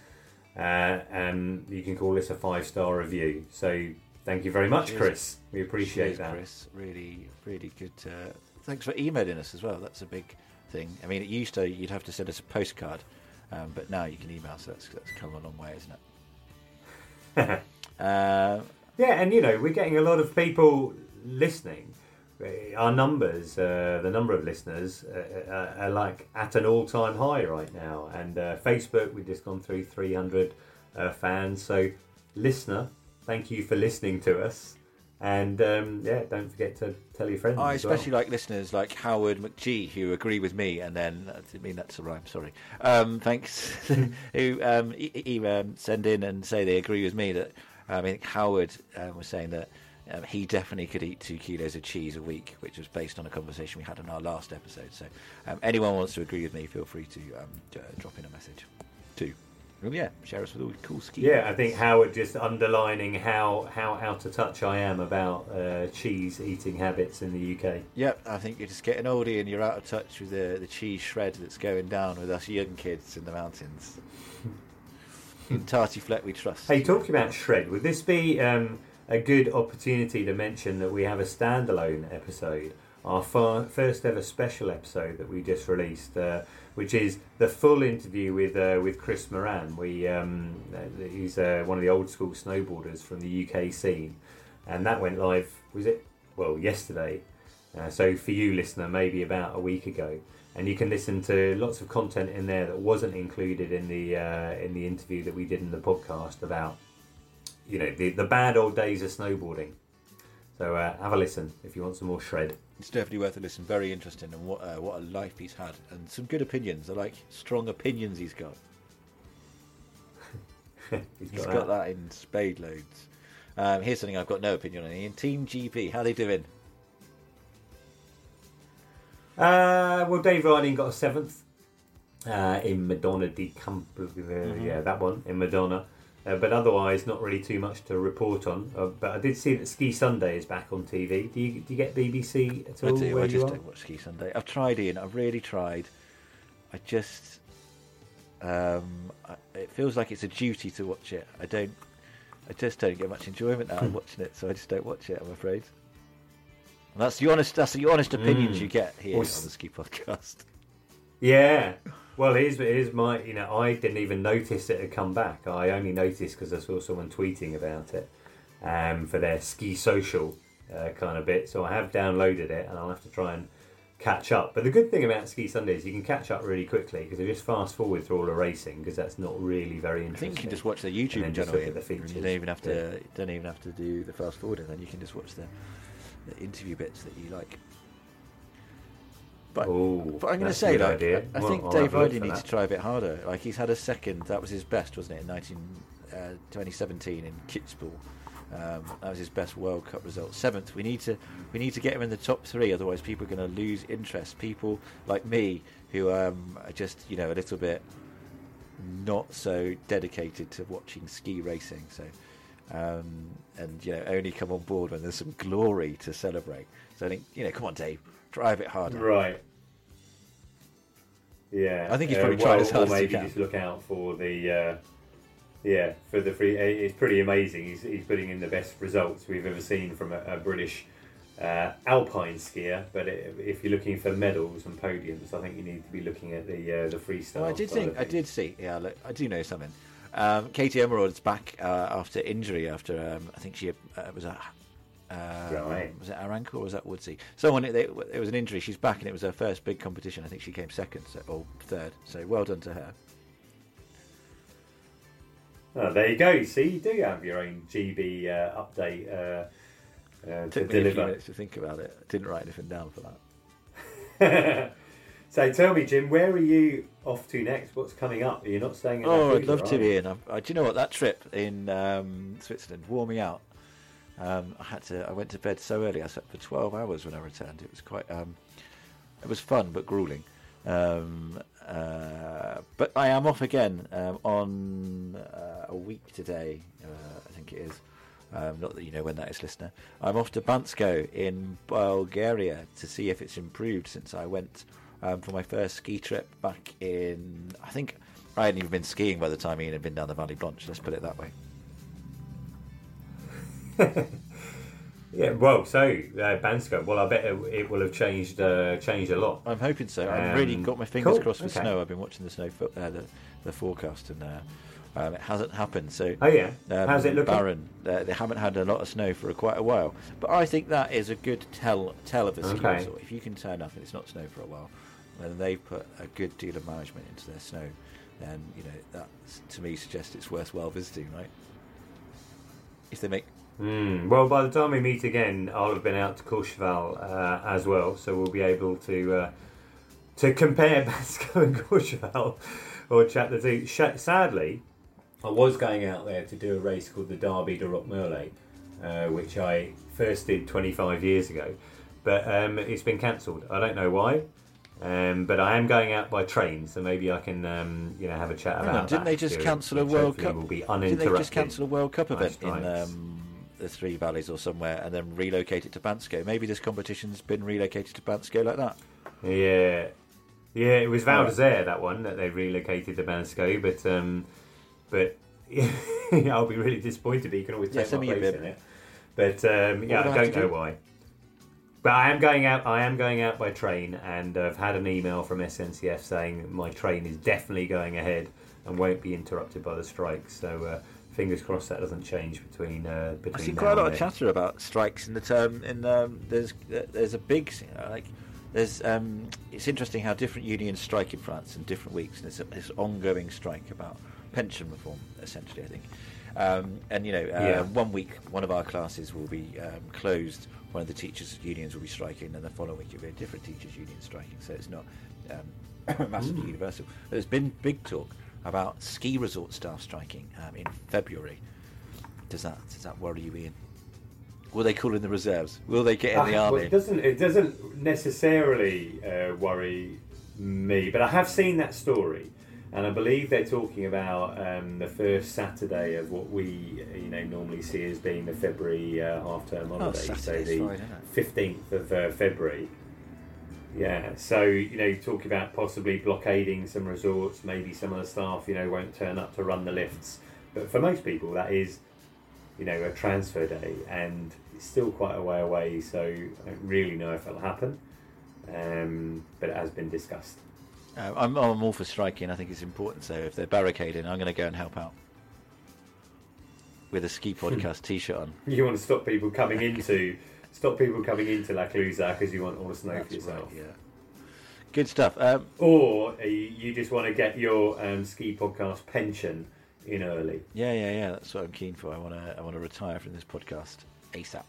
Uh, and you can call this a five star review. So thank you very much,
Cheers.
Chris. We appreciate
Cheers,
that.
Chris. Really, really good. Uh, thanks for emailing us as well. That's a big thing. I mean, it used to you'd have to send us a postcard, um, but now you can email. So that's that's come a long way, isn't it? (laughs) uh,
Yeah, and you know, we're getting a lot of people listening. Uh, Our numbers, uh, the number of listeners, uh, uh, are like at an all time high right now. And uh, Facebook, we've just gone through 300 uh, fans. So, listener, thank you for listening to us. And um, yeah, don't forget to tell your friends.
I
as well.
especially like listeners like Howard McGee who agree with me, and then I didn't mean that's a rhyme. Sorry. Um, thanks. (laughs) who um, e- e- um, send in and say they agree with me that I mean Howard um, was saying that um, he definitely could eat two kilos of cheese a week, which was based on a conversation we had on our last episode. So um, anyone wants to agree with me, feel free to um, j- drop in a message. Well, yeah, share us with all the cool ski.
Yeah, I think Howard just underlining how, how out of touch I am about uh, cheese eating habits in the UK.
Yep, I think you're just getting older and you're out of touch with the, the cheese shred that's going down with us young kids in the mountains. (laughs) in Tartiflette we trust.
Hey, talking about shred, would this be um, a good opportunity to mention that we have a standalone episode, our fir- first ever special episode that we just released, uh, which is the full interview with uh, with Chris Moran. We um, uh, he's uh, one of the old school snowboarders from the UK scene, and that went live. Was it well yesterday? Uh, so for you, listener, maybe about a week ago, and you can listen to lots of content in there that wasn't included in the uh, in the interview that we did in the podcast about you know the the bad old days of snowboarding. So uh, have a listen if you want some more shred.
It's definitely worth a listen. Very interesting and what uh, what a life he's had and some good opinions. I like strong opinions he's got. (laughs)
He's
He's got that in spade loads. Um, here's something I've got no opinion on. In Team GB, how they doing?
Uh, well, Dave Ryding got a seventh uh, in Madonna di Campo. Uh, Yeah, that one in Madonna. Uh, but otherwise, not really too much to report on. Uh, but I did see that Ski Sunday is back on TV. Do you, do you get BBC at
I do.
Where
I just don't watch Ski Sunday. I've tried, Iain. I've really tried. I just. Um, I, it feels like it's a duty to watch it. I don't. I just don't get much enjoyment out of (laughs) watching it, so I just don't watch it. I'm afraid. And that's the honest. That's the honest opinions
Mm.
you get here
Well,
on the Ski Podcast.
Yeah. Well, here's my you know I didn't even notice it had come back. I only noticed because I saw someone tweeting about it um, for their ski social uh, kind of bit. So I have downloaded it and I'll have to try and catch up. But the good thing about Ski Sunday is you can catch up really quickly because they just fast forward through all the racing because that's not really very interesting.
I think you can just watch the YouTube channel.
look at the features.
You don't even have to
yeah.
don't even have to do the fast forwarding. Then you can just watch the, the interview bits that you like. But,
Ooh,
but I'm going to say, like. I, I
Well,
think
I'll
Dave
have a look
Ridley
for
needs
that.
to try a bit harder. Like he's had a second. That was his best, wasn't it? In 19, uh, 2017 in Kitzbühel. Um, that was his best World Cup result. Seventh. We need to we need to get him in the top three. Otherwise, people are going to lose interest. People like me who um, are just you know a little bit not so dedicated to watching ski racing. So. Um, and you know, only come on board when there's some glory to celebrate. So I think, you know, come on, Dave, drive it harder.
Right. Yeah,
I think he's
uh,
probably
well,
tried as hard as he
maybe
can.
just look out for the, uh, yeah, for the free. uh, It's pretty amazing. He's, he's putting in the best results we've ever seen from a, a British uh, alpine skier. But it, if you're looking for medals and podiums, I think you need to be looking at the uh, the freestyle.
Well, I did think I did see. Yeah, look, I do know something. Um, Katie Ormerod's back uh, after injury. After um, I think she uh, was a. Uh,
Right.
Was it Aranka or was that Woodsey? Someone it, it was an injury. She's back, and it was her first big competition. I think she came second so, or third. So well done to her.
Oh, there you go. See, you do have your own GB uh, update uh, uh, to
Took me a few minutes to think about it. Didn't write anything down for that. (laughs)
so tell me, Jim, where are you off to next? What's coming up? Are you not staying in
Oh, I'd love to be in. I, I, do you know what? That trip in um, Switzerland wore me out. Um, I had to. I went to bed so early. I slept for twelve hours when I returned. It was quite. Um, it was fun but grueling. Um, uh, but I am off again um, on uh, a week today. Uh, I think it is. Um, not that you know when that is, listener. I'm off to Bansko in Bulgaria to see if it's improved since I went um, for my first ski trip back in. I think I hadn't even been skiing by the time Iain had been down the Vallée Blanche. Let's put it that way. (laughs)
Yeah, well, so uh, Bansko. Well, I bet it, it will have changed uh, changed a lot.
I'm hoping so. I've really
Um,
got my fingers
cool,
crossed for
okay.
snow. I've been watching the snow, fo- uh, the, the forecast, and uh, um, it hasn't happened. So,
Oh yeah,
um,
how's it looking?
Barren. Uh, they haven't had a lot of snow for quite a while, but I think that is a good tell tell of a ski
Okay.
resort. If you can turn up and it's not snow for a while, then they've put a good deal of management into their snow. Then you know that to me suggests it's worthwhile visiting, right? If they make
Mm, well, by the time we meet again, I'll have been out to Courchevel uh, as well, so we'll be able to uh, to compare (laughs) Bansko and Courchevel or chat the two. Sadly, I was going out there to do a race called the Derby de Roquemerle, uh, which I first did 25 years ago, but um, it's been cancelled. I don't know why. Um, but I am going out by train, so maybe I can, um, you know, have a chat about
on, didn't
that
they just cancel a World Cup?
Will be
didn't they just cancel a World Cup event in um, the Three Valleys or somewhere and then relocate it to Bansko? Maybe this competition's been relocated to Bansko like that.
Yeah, yeah, it was Val d'Isere that one that they relocated to Bansko, but um, but (laughs) I'll be really disappointed. He can always
Yeah,
take
send
my place in it, but um, yeah,
I
don't
to
know
do?
why. But I am going out. I am going out by train, and I've had an email from SNCF saying my train is definitely going ahead and won't be interrupted by the strikes. So uh, fingers crossed that doesn't change between uh, between.
I see
now
quite a lot of chatter about strikes in the term. In um, there's there's a big like there's um, it's interesting how different unions strike in France in different weeks, and there's a, this ongoing strike about pension reform, essentially. I think, um, and you know, uh,
Yeah.
one week one of our classes will be um, closed. One of the teachers' unions will be striking, and the following week it'll be a different teachers' union striking. So it's not um, (clears throat) massively universal. But there's been big talk about ski resort staff striking um, in February. Does that does that worry you, Iain? Will they call in the reserves? Will they get in the
well,
army?
it doesn't. It doesn't necessarily uh, worry me, but I have seen that story, and I believe they're talking about um, the first Saturday of what we, uh, you know, normally see as being the February uh, half-term holiday, so
Saturday's
the fifteenth of uh, February. Yeah, so you know, talk about possibly blockading some resorts. Maybe some of the staff, you know, won't turn up to run the lifts. But for most people, that is, you know, a transfer day, and it's still quite a way away. So I don't really know if it'll happen. Um, but it has been discussed.
Uh, I'm, I'm all for striking. I think it's important. So if they're barricading, I'm going to go and help out with a ski
Hmm.
podcast T-shirt on.
You want to stop people coming into stop people coming into La Clusaz because you want all the snow for yourself.
right, yeah. Good stuff. Um,
Or uh, you you just want to get your um, ski podcast pension in early.
yeah, yeah, yeah. That's what I'm keen for. I want to. I want to retire from this podcast ASAP.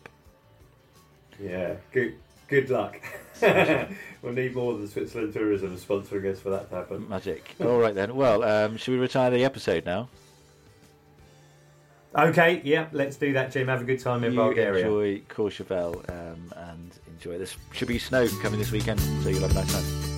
Yeah, good, Good luck. (laughs) we'll need more than Switzerland Tourism sponsoring us for that to happen.
Magic. All right then. Well, um, should we retire the episode now?
Okay, yeah, let's do that, Jim. Have a good time in
you
Bulgaria.
enjoy Courchevel um, and enjoy this. Should be snow coming this weekend, so you'll have a nice time.